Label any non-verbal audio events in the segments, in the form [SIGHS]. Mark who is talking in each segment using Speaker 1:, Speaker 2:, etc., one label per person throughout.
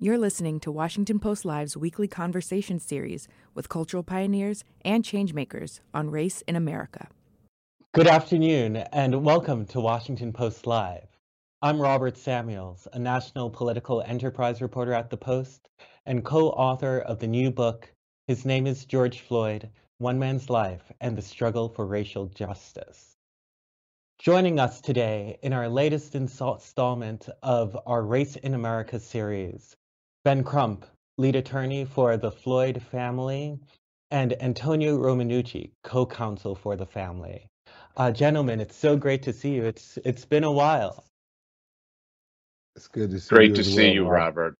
Speaker 1: You're listening to Washington Post Live's weekly conversation series with cultural pioneers and changemakers on race in America.
Speaker 2: Good afternoon, and welcome to Washington Post Live. I'm Robert Samuels, a national political enterprise reporter at The Post and co author of the new book, His Name is George Floyd One Man's Life and the Struggle for Racial Justice. Joining us today in our latest installment of our Race in America series Ben Crump, lead attorney for the Floyd family, and Antonio Romanucci, co-counsel for the family. Uh, gentlemen, it's so great to see you. It's it's been a while.
Speaker 3: It's good to see
Speaker 4: Great
Speaker 3: you.
Speaker 4: to see
Speaker 3: well,
Speaker 4: you, Robert.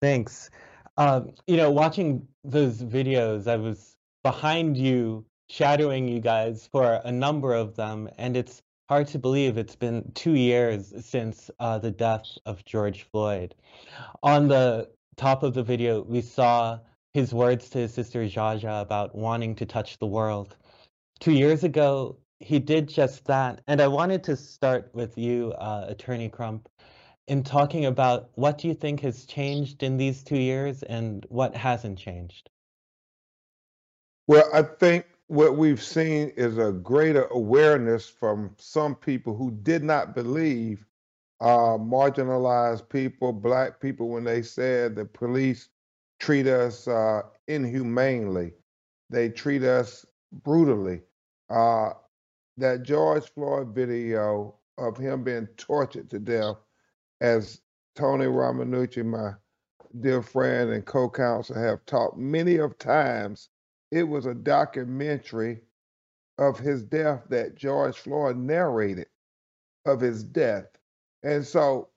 Speaker 2: Thanks. Um, you know, watching those videos, I was behind you, shadowing you guys for a number of them, and it's hard to believe it's been two years since uh, the death of George Floyd. On the top of the video, we saw his words to his sister Jaja about wanting to touch the world. Two years ago, he did just that. And I wanted to start with you, uh, Attorney Crump, in talking about what do you think has changed in these two years and what hasn't changed?
Speaker 3: Well, I think what we've seen is a greater awareness from some people who did not believe uh, marginalized people, black people, when they said the police treat us uh, inhumanely, they treat us brutally. Uh, that George Floyd video of him being tortured to death, as Tony Romanucci, my dear friend and co-counsel, have talked many of times it was a documentary of his death that George Floyd narrated of his death. And so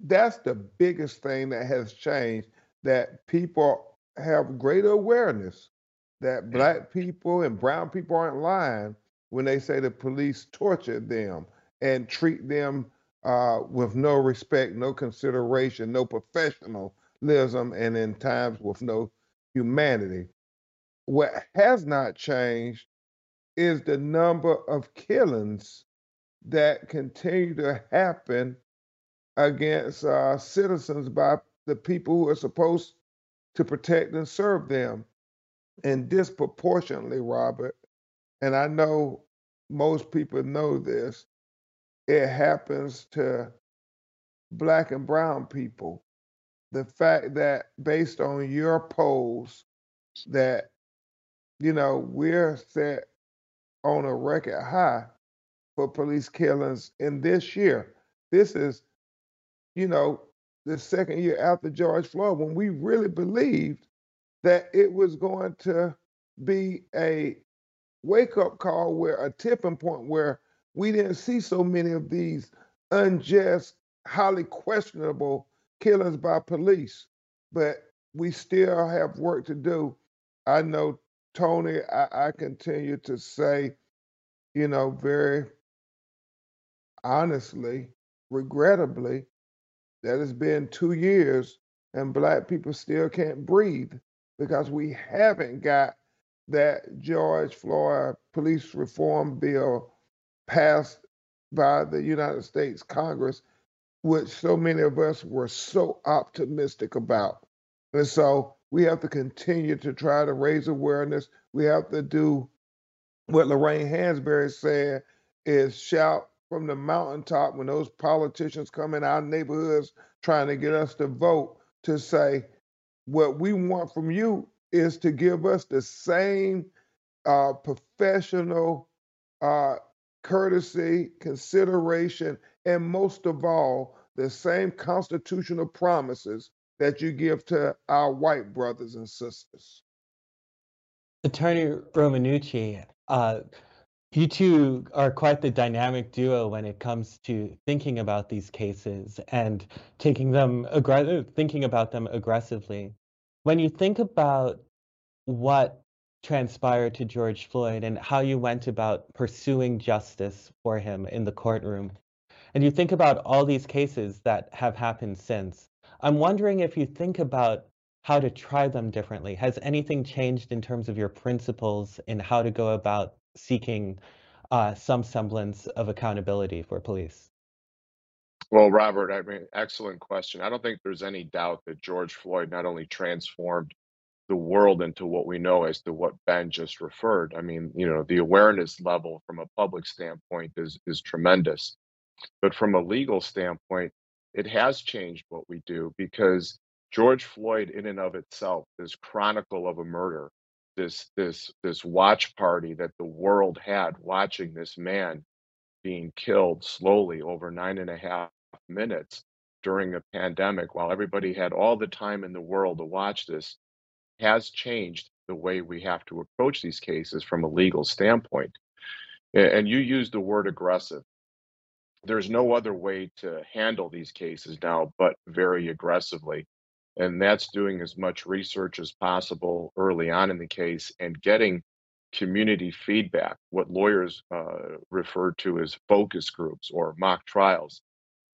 Speaker 3: that's the biggest thing that has changed that people have greater awareness that black people and brown people aren't lying when they say the police tortured them and treat them uh, with no respect, no consideration, no professionalism, and in times with no humanity. What has not changed is the number of killings that continue to happen against uh, citizens by the people who are supposed to protect and serve them. And disproportionately, Robert, and I know most people know this, it happens to black and brown people. The fact that based on your polls, that you know, we're set on a record high for police killings in this year. This is, you know, the second year after George Floyd when we really believed that it was going to be a wake up call where a tipping point where we didn't see so many of these unjust, highly questionable killings by police. But we still have work to do. I know Tony, I, I continue to say, you know, very honestly, regrettably, that it's been two years and black people still can't breathe because we haven't got that George Floyd police reform bill passed by the United States Congress, which so many of us were so optimistic about. And so we have to continue to try to raise awareness. We have to do what Lorraine Hansberry said is shout from the mountaintop when those politicians come in our neighborhoods trying to get us to vote to say what we want from you is to give us the same uh, professional uh, courtesy, consideration, and most of all, the same constitutional promises that you give to our white brothers and sisters.
Speaker 2: Attorney Romanucci, uh, you two are quite the dynamic duo when it comes to thinking about these cases and taking them aggr- thinking about them aggressively. When you think about what transpired to George Floyd and how you went about pursuing justice for him in the courtroom, and you think about all these cases that have happened since, I'm wondering if you think about how to try them differently. Has anything changed in terms of your principles in how to go about seeking uh, some semblance of accountability for police?
Speaker 4: Well, Robert, I mean, excellent question. I don't think there's any doubt that George Floyd not only transformed the world into what we know as to what Ben just referred. I mean, you know, the awareness level from a public standpoint is is tremendous. But from a legal standpoint, it has changed what we do because George Floyd in and of itself, this chronicle of a murder, this this this watch party that the world had watching this man being killed slowly over nine and a half minutes during a pandemic while everybody had all the time in the world to watch this has changed the way we have to approach these cases from a legal standpoint. And you used the word aggressive. There's no other way to handle these cases now but very aggressively. And that's doing as much research as possible early on in the case and getting community feedback, what lawyers uh, refer to as focus groups or mock trials,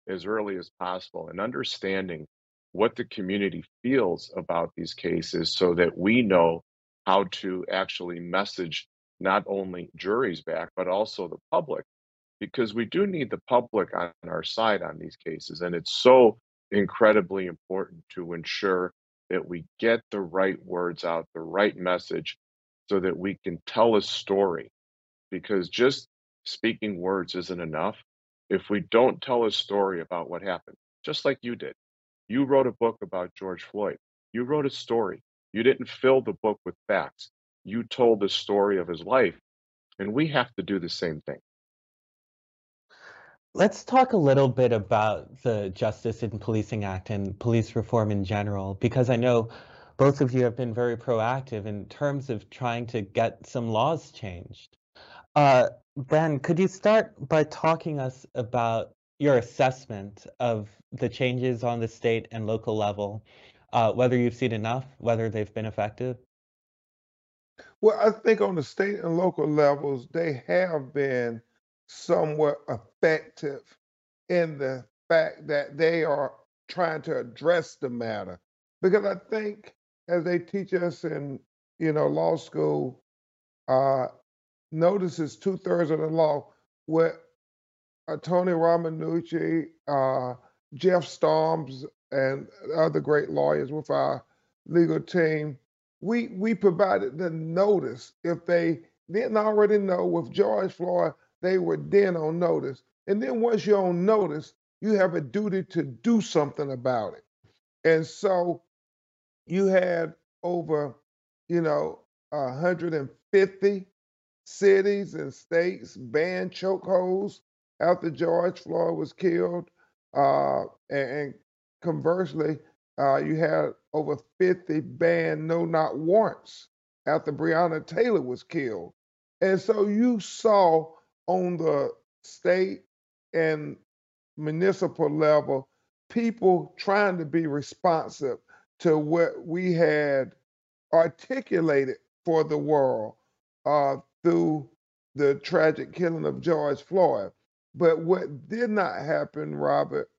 Speaker 4: as early as possible, and understanding what the community feels about these cases so that we know how to actually message not only juries back, but also the public, because we do need the public on our side on these cases. And it's so incredibly important to ensure that we get the right words out, the right message, so that we can tell a story. Because just speaking words isn't enough if we don't tell a story about what happened, just like you did. You wrote a book about George Floyd. You wrote a story. You didn't fill the book with facts. You told the story of his life. And we have to do the same thing.
Speaker 2: Let's talk a little bit about the Justice in Policing Act and police reform in general, because I know both of you have been very proactive in terms of trying to get some laws changed. Uh, ben, could you start by talking us about your assessment of the changes on the state and local level, uh, whether you've seen enough, whether they've been effective?
Speaker 3: Well, I think on the state and local levels, they have been somewhat effective in the fact that they are trying to address the matter. Because I think, as they teach us in you know law school, uh, notices two thirds of the law. What uh, Tony Romanucci, uh, Jeff Storms, and other great lawyers with our legal team, we we provided the notice if they didn't already know with George Floyd, they were then on notice. And then once you're on notice, you have a duty to do something about it. And so you had over, you know, 150 cities and states ban chokeholds after George Floyd was killed. Uh, and, and, conversely, uh, you had over 50 ban no knock warrants after Breonna Taylor was killed. And so you saw on the state and municipal level people trying to be responsive to what we had articulated for the world uh, through the tragic killing of George Floyd. But what did not happen, Robert,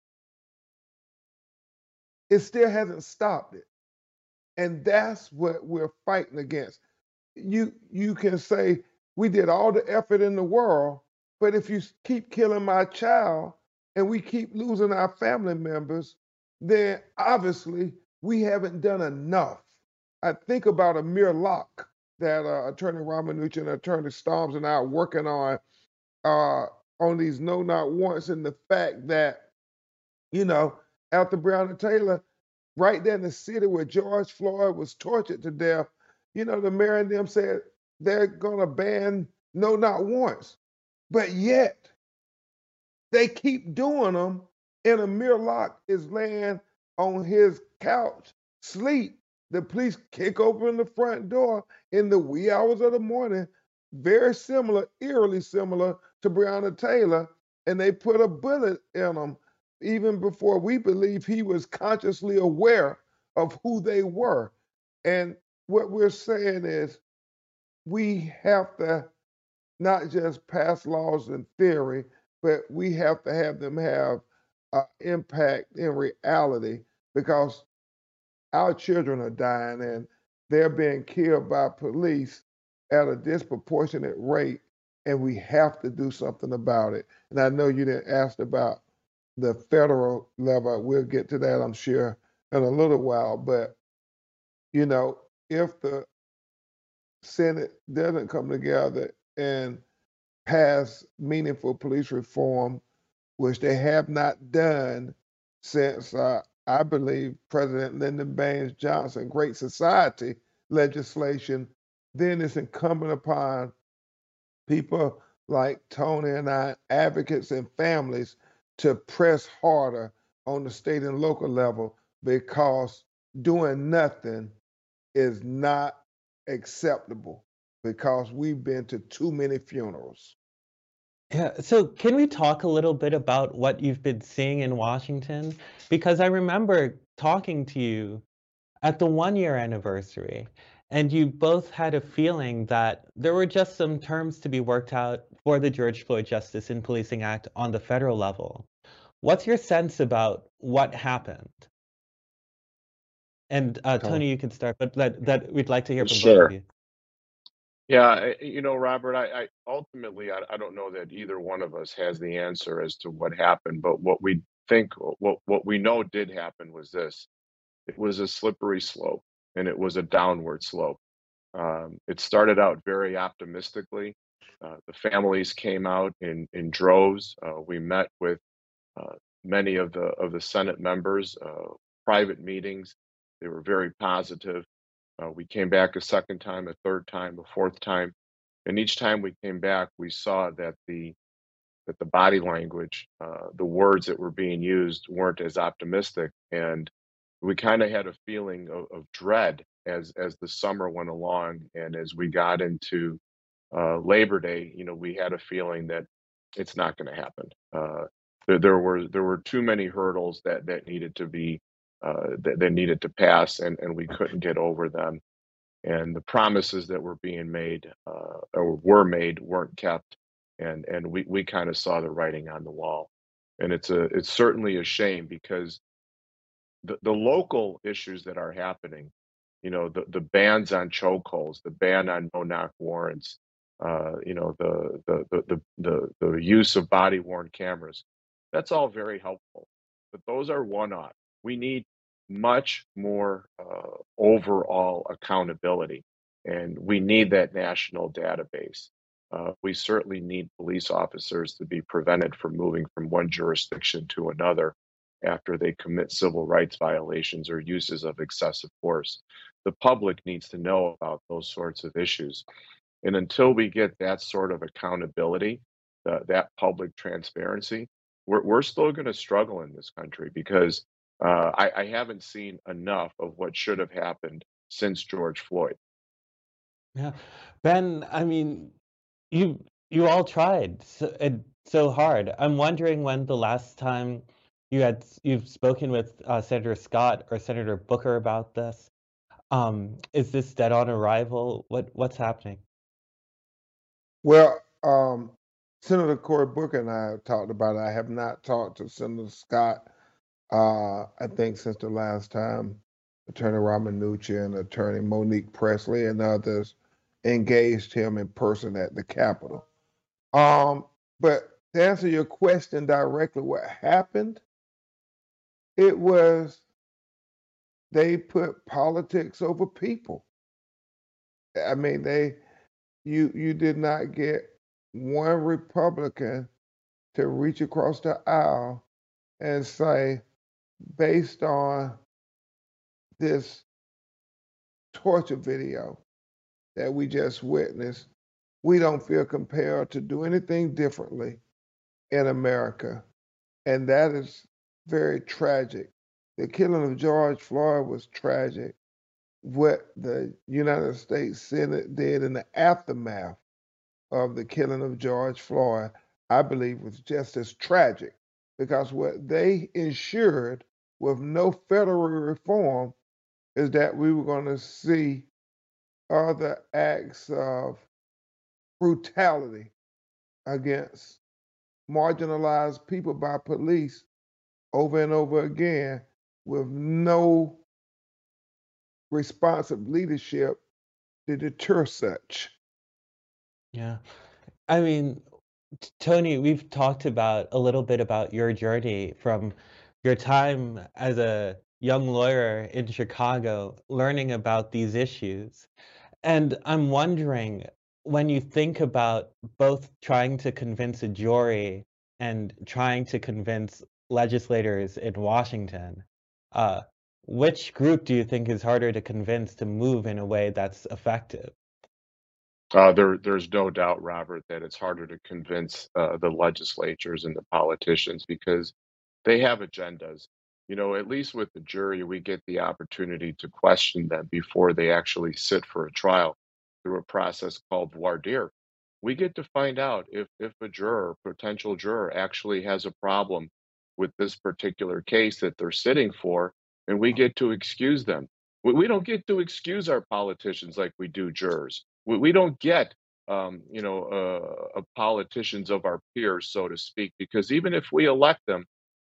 Speaker 3: it still hasn't stopped it. And that's what we're fighting against. You you can say we did all the effort in the world, but if you keep killing my child and we keep losing our family members, then obviously we haven't done enough. I think about Amir Locke that uh, Attorney Romanucci and Attorney Storms and I are working on uh, on these no knock warrants and the fact that, you know, after and Taylor, right there in the city where George Floyd was tortured to death, you know, the mayor and them said they're gonna ban no knock once. But yet they keep doing them, and Amir Locke is laying on his couch, sleep. The police kick open the front door in the wee hours of the morning, very similar, eerily similar to Breonna Taylor, and they put a bullet in him even before we believe he was consciously aware of who they were. And what we're saying is we have to not just pass laws in theory, but we have to have them have uh, impact in reality because our children are dying and they're being killed by police at a disproportionate rate, and we have to do something about it. And I know you didn't ask about the federal level. We'll get to that, I'm sure, in a little while. But, you know, if the Senate doesn't come together and pass meaningful police reform, which they have not done since, uh, I believe, President Lyndon Baines Johnson, Great Society legislation, then it's incumbent upon people like Tony and I, advocates and families, to press harder on the state and local level because doing nothing is not acceptable because we've been to too many funerals.
Speaker 2: Yeah, so can we talk a little bit about what you've been seeing in Washington? Because I remember talking to you at the one year anniversary, and you both had a feeling that there were just some terms to be worked out for the George Floyd Justice in Policing Act on the federal level. What's your sense about what happened? And uh, Tony, you can start, but that, that we'd like to hear from both of you.
Speaker 4: Yeah, you know, Robert, I, I ultimately I, I don't know that either one of us has the answer as to what happened, but what we think what what we know did happen was this. It was a slippery slope and it was a downward slope. Um, it started out very optimistically. Uh, the families came out in in droves. Uh, we met with uh, many of the of the Senate members, uh, private meetings. They were very positive. Uh, we came back a second time, a third time, a fourth time, and each time we came back, we saw that the that the body language, uh, the words that were being used, weren't as optimistic, and we kind of had a feeling of, of dread as as the summer went along, and as we got into uh, Labor Day, you know, we had a feeling that it's not going to happen. Uh, there, there were there were too many hurdles that that needed to be uh, that, needed to pass, and and we couldn't get over them. And the promises that were being made uh, or were made weren't kept, and and we we kind of saw the writing on the wall. And it's a it's certainly a shame because the, the local issues that are happening, you know, the, the bans on chokeholds, the ban on no knock warrants, uh, you know, the the the the the use of body worn cameras, that's all very helpful. But those are one off. We need much more uh, overall accountability, and we need that national database. Uh, we certainly need police officers to be prevented from moving from one jurisdiction to another after they commit civil rights violations or uses of excessive force. The public needs to know about those sorts of issues. And until we get that sort of accountability, uh, that public transparency, we're, we're still going to struggle in this country because uh, I, I haven't seen enough of what should have happened since George Floyd.
Speaker 2: Yeah, Ben, I mean, you you all tried so, and so hard. I'm wondering when the last time you had you've spoken with uh, Senator Scott or Senator Booker about this. Um, is this dead on arrival? What what's happening?
Speaker 3: Well, um, Senator Cory Booker and I have talked about it. I have not talked to Senator Scott, uh, I think, since the last time Attorney Robin and Attorney Monique Presley and others engaged him in person at the Capitol. Um, but to answer your question directly, what happened? It was they put politics over people. I mean, they you you did not get one Republican to reach across the aisle and say, based on this torture video that we just witnessed, we don't feel compelled to do anything differently in America. And that is very tragic. The killing of George Floyd was tragic. What the United States Senate did in the aftermath of the killing of George Floyd, I believe, was just as tragic because what they ensured with no federal reform is that we were going to see other acts of brutality against marginalized people by police over and over again with no responsive leadership to deter such.
Speaker 2: Yeah, I mean, Tony, we've talked about a little bit about your journey from your time as a young lawyer in Chicago, learning about these issues. And I'm wondering, when you think about both trying to convince a jury and trying to convince legislators in Washington, uh, which group do you think is harder to convince to move in a way that's effective?
Speaker 4: Uh, there, there's no doubt, Robert, that it's harder to convince uh, the legislatures and the politicians because they have agendas. You know, at least with the jury, we get the opportunity to question them before they actually sit for a trial through a process called voir dire. We get to find out if if a juror, potential juror, actually has a problem with this particular case that they're sitting for, and we get to excuse them. We, we don't get to excuse our politicians like we do jurors. We, we don't get um, you know, uh, politicians of our peers, so to speak, because even if we elect them,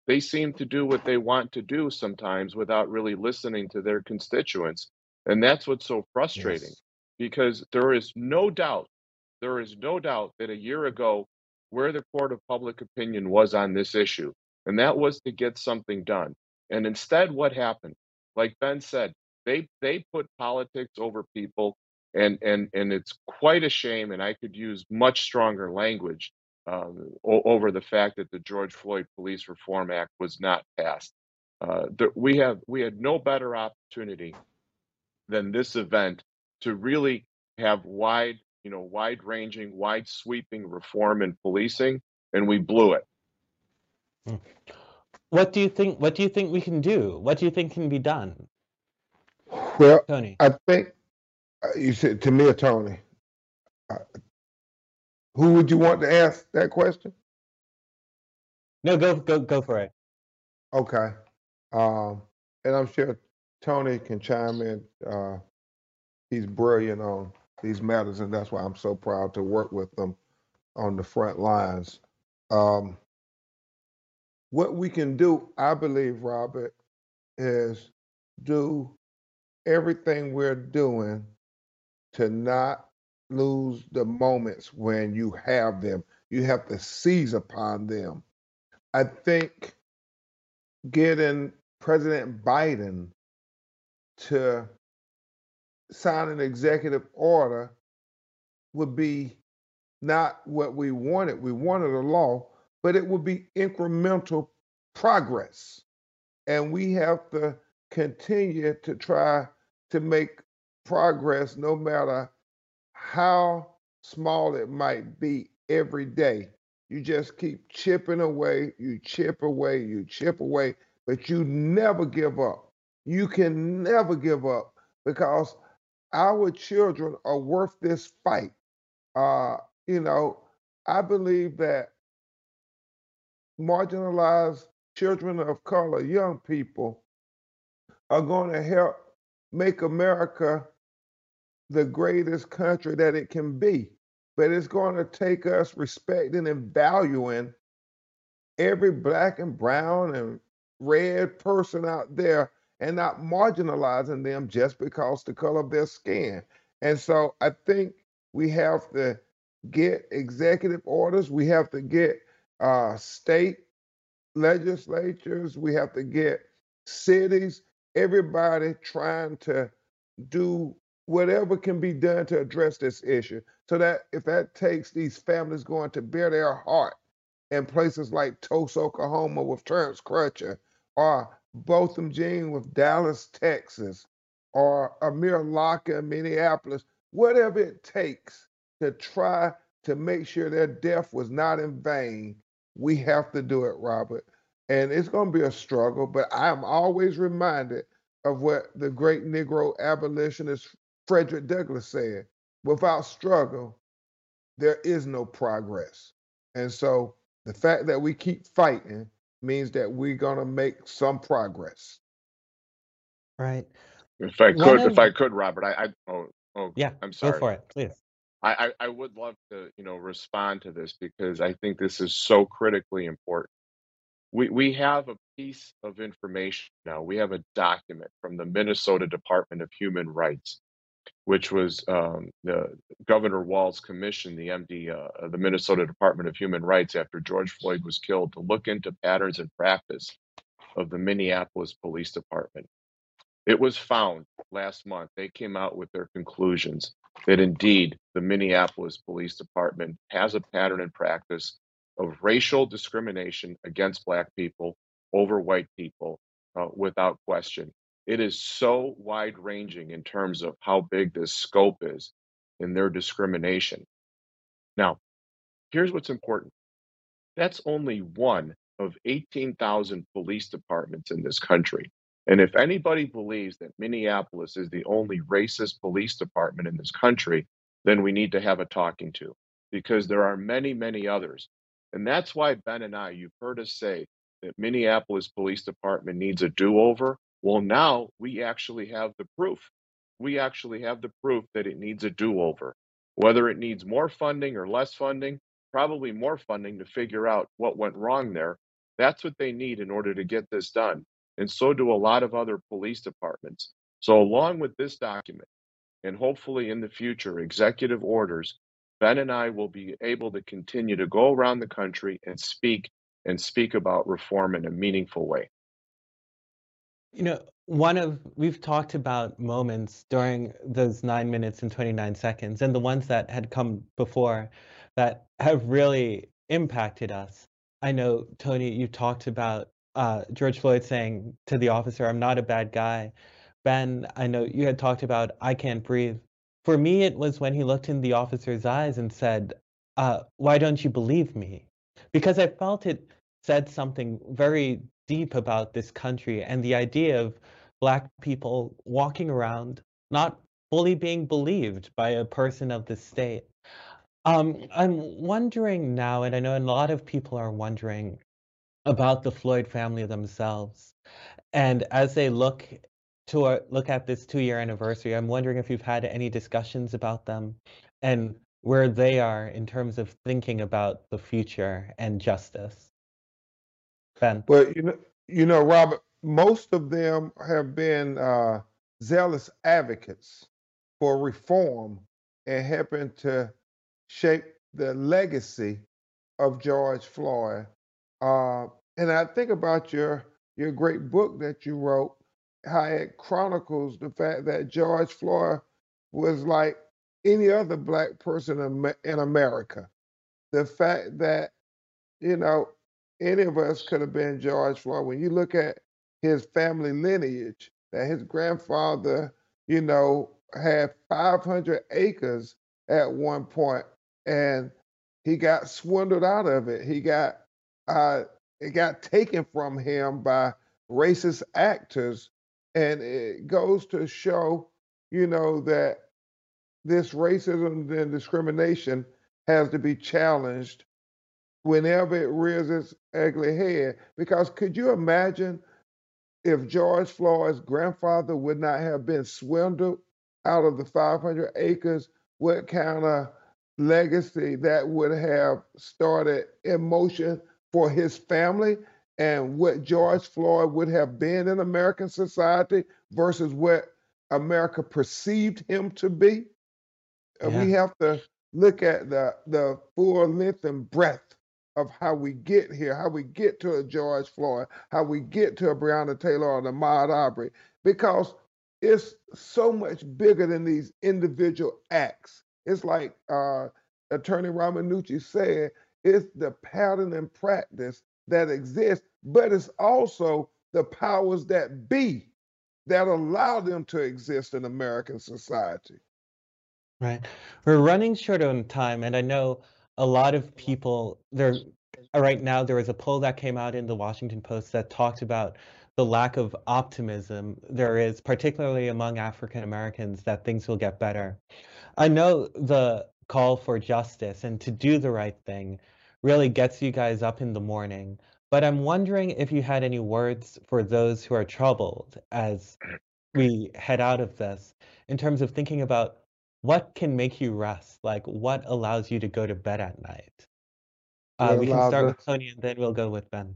Speaker 4: they seem to do what they want to do sometimes without really listening to their constituents. And that's what's so frustrating
Speaker 2: Yes.
Speaker 4: because there is no doubt, there is no doubt that a year ago, where the court of public opinion was on this issue, and that was to get something done. And instead, what happened? Like Ben said, they they put politics over people, and and and it's quite a shame. And I could use much stronger language um, o- over the fact that the George Floyd Police Reform Act was not passed. Uh, there, we have we had no better opportunity than this event to really have wide, you know, wide ranging, wide sweeping reform in policing, and we blew it.
Speaker 2: Mm. What do you think? What do you think we can do? What do you think can be done,
Speaker 3: Well,
Speaker 2: Tony?
Speaker 3: I think uh, you said to me or Tony. Uh, who would you want to ask that question?
Speaker 2: No, go go go for it.
Speaker 3: Okay. Um, and I'm sure Tony can chime in. Uh, he's brilliant on these matters, and that's why I'm so proud to work with them on the front lines. Um, what we can do, I believe, Robert, is do everything we're doing to not lose the moments when you have them. You have to seize upon them. I think getting President Biden to sign an executive order would be not what we wanted. We wanted a law, but it would be incremental progress. And we have to continue to try to make progress no matter how small it might be every day. You just keep chipping away, you chip away, you chip away, but you never give up. You can never give up because our children are worth this fight. Uh, you know, I believe that marginalized children of color, young people, are going to help make America the greatest country that it can be. But it's going to take us respecting and valuing every black and brown and red person out there and not marginalizing them just because the color of their skin. And so I think we have to get executive orders, we have to get uh, state legislatures, we have to get cities, everybody trying to do whatever can be done to address this issue. So that if that takes these families going to bear their heart in places like Tulsa, Oklahoma with Terrence Crutcher, or Botham Jean with Dallas, Texas, or Amir Locke in Minneapolis, whatever it takes to try to make sure their death was not in vain, we have to do it, Robert. And it's going to be a struggle, but I'm always reminded of what the great Negro abolitionist Frederick Douglass said without struggle, there is no progress. And so the fact that we keep fighting means that we're going to make some progress.
Speaker 2: Right.
Speaker 4: If I
Speaker 2: One
Speaker 4: could, if I could, Robert, I, I oh, oh,
Speaker 2: yeah,
Speaker 4: I'm sorry.
Speaker 2: go for it, please.
Speaker 4: I, I, I would love to, you know, respond to this because I think this is so critically important. We we have a piece of information now. We have a document from the Minnesota Department of Human Rights which was um, the Governor Walz's commission, the MD, uh, the Minnesota Department of Human Rights, after George Floyd was killed, to look into patterns and practice of the Minneapolis Police Department. It was found last month, they came out with their conclusions that indeed the Minneapolis Police Department has a pattern and practice of racial discrimination against Black people over white people uh, without question. It is so wide ranging in terms of how big this scope is in their discrimination. Now, here's what's important that's only one of 18,000 police departments in this country. And if anybody believes that Minneapolis is the only racist police department in this country, then we need to have a talking to because there are many, many others. And that's why Ben and I, you've heard us say that Minneapolis Police Department needs a do over. Well, now we actually have the proof. We actually have the proof that it needs a do over. Whether it needs more funding or less funding, probably more funding to figure out what went wrong there. That's what they need in order to get this done. And so do a lot of other police departments. So, along with this document, and hopefully in the future, executive orders, Ben and I will be able to continue to go around the country and speak and speak about reform in a meaningful way.
Speaker 2: You know, one of we've talked about moments during those nine minutes and 29 seconds, and the ones that had come before that have really impacted us. I know, Tony, you talked about uh, George Floyd saying to the officer, I'm not a bad guy. Ben, I know you had talked about, I can't breathe. For me, it was when he looked in the officer's eyes and said, uh, Why don't you believe me? Because I felt it said something very deep about this country and the idea of Black people walking around not fully being believed by a person of the state. Um, I'm wondering now, and I know a lot of people are wondering about the Floyd family themselves. And as they look to uh, look at this two-year anniversary, I'm wondering if you've had any discussions about them and where they are in terms of thinking about the future and justice. Ben.
Speaker 3: Well, you know, you know, Robert, most of them have been uh, zealous advocates for reform and helping to shape the legacy of George Floyd. Uh, and I think about your your great book that you wrote, how it chronicles the fact that George Floyd was like any other black person in America. The fact that you know any of us could have been George Floyd. When you look at his family lineage, that his grandfather, you know, had 500 acres at one point, and he got swindled out of it. He got uh, it got taken from him by racist actors, and it goes to show, you know, that this racism and discrimination has to be challenged whenever it rears its ugly head. Because could you imagine if George Floyd's grandfather would not have been swindled out of the 500 acres, what kind of legacy that would have started in motion for his family and what George Floyd would have been in American society versus what America perceived him to be. Yeah. We have to look at the the full length and breadth of how we get here, how we get to a George Floyd, how we get to a Breonna Taylor or a Ahmaud Arbery, because it's so much bigger than these individual acts. It's like uh, Attorney Romanucci said, it's the pattern and practice that exists, but it's also the powers that be that allow them to exist in American society.
Speaker 2: Right. We're running short on time, and I know a lot of people there uh, right now there was a poll that came out in the Washington Post that talked about the lack of optimism there is particularly among African Americans that things will get better. I know the call for justice and to do the right thing really gets you guys up in the morning. But I'm wondering if you had any words for those who are troubled as we head out of this in terms of thinking about what can make you rest? Like, what allows you to go to bed at night? Uh, we can start with Tony and then we'll go with Ben.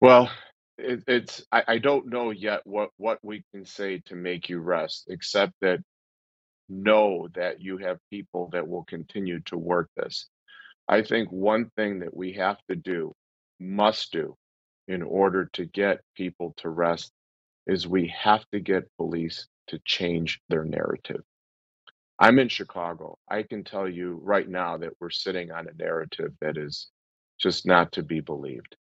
Speaker 4: Well, it, it's I, I don't know yet what what we can say to make you rest, except that know that you have people that will continue to work this. I think one thing that we have to do, must do, in order to get people to rest is we have to get police to change their narrative. I'm in Chicago. I can tell you right now that we're sitting on a narrative that is just not to be believed.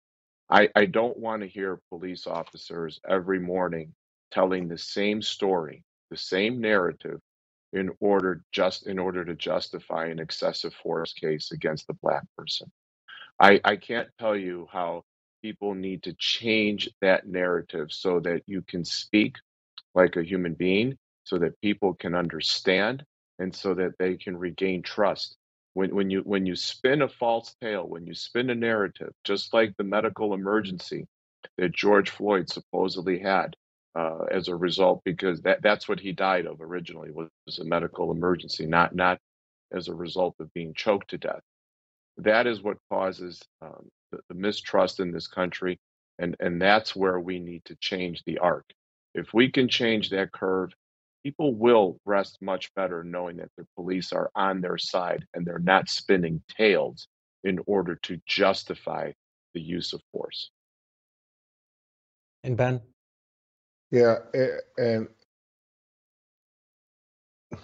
Speaker 4: I, I don't want to hear police officers every morning telling the same story, the same narrative in order just in order to justify an excessive force case against the black person. I, I can't tell you how people need to change that narrative so that you can speak like a human being, so that people can understand and so that they can regain trust when when you when you spin a false tale, when you spin a narrative, just like the medical emergency that George Floyd supposedly had uh, as a result, because that that's what he died of originally was, a medical emergency, not not as a result of being choked to death. That is what causes um, the, the mistrust in this country, and and that's where we need to change the arc. If we can change that curve, people will rest much better knowing that the police are on their side and they're not spinning tales in order to justify the use of force.
Speaker 2: And Ben?
Speaker 3: Yeah, and [SIGHS]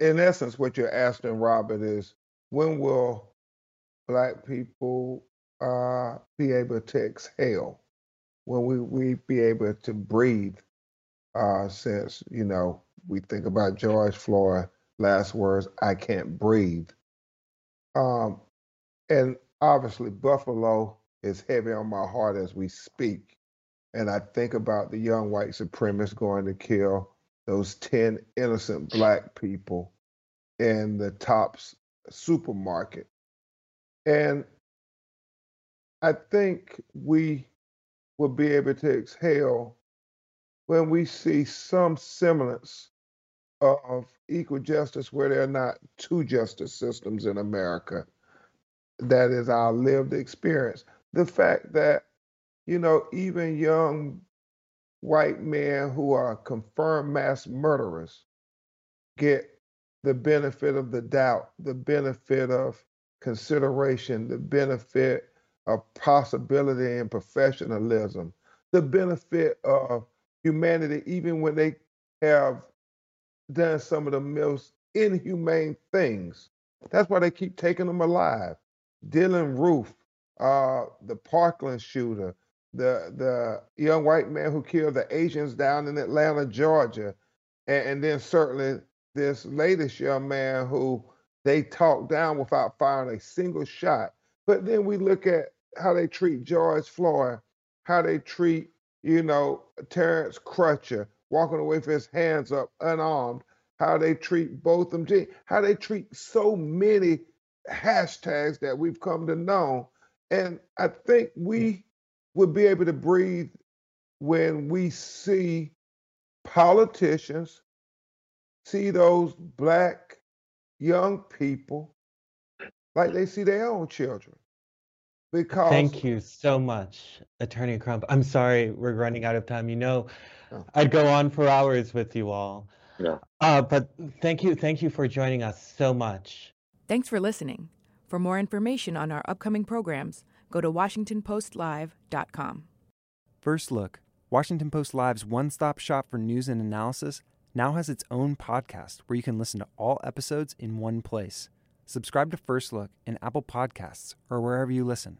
Speaker 3: in essence, what you're asking, Robert, is when will Black people uh, be able to exhale? When we, we be able to breathe uh, since you know we think about George Floyd last words, "I can't breathe," um, and obviously Buffalo is heavy on my heart as we speak, and I think about the young white supremacists going to kill those ten innocent black people in the Tops supermarket, and I think we will be able to exhale when we see some semblance of equal justice where there are not two justice systems in America. That is our lived experience. The fact that, you know, even young white men who are confirmed mass murderers get the benefit of the doubt, the benefit of consideration, the benefit of possibility and professionalism, the benefit of humanity, even when they have done some of the most inhumane things. That's why they keep taking them alive. Dylann Roof, uh, the Parkland shooter, the the young white man who killed the Asians down in Atlanta, Georgia, and, and then certainly this latest young man who they talked down without firing a single shot. But then we look at how they treat George Floyd, how they treat you know, Terrence Crutcher walking away with his hands up, unarmed, how they treat both of them, how they treat so many hashtags that we've come to know. And I think we would be able to breathe when we see politicians, see those black young people like they see their own children because
Speaker 2: Thank you so much, Attorney Crump. I'm sorry we're running out of time. You know,
Speaker 3: Oh.
Speaker 2: I'd go on for hours with you all.
Speaker 4: Yeah.
Speaker 2: Uh, but thank you, thank you for joining us so much.
Speaker 1: Thanks for listening. For more information on our upcoming programs, go to WashingtonPostLive.com.
Speaker 5: First Look, Washington Post Live's one stop shop for news and analysis, now has its own podcast where you can listen to all episodes in one place. Subscribe to First Look in Apple Podcasts or wherever you listen.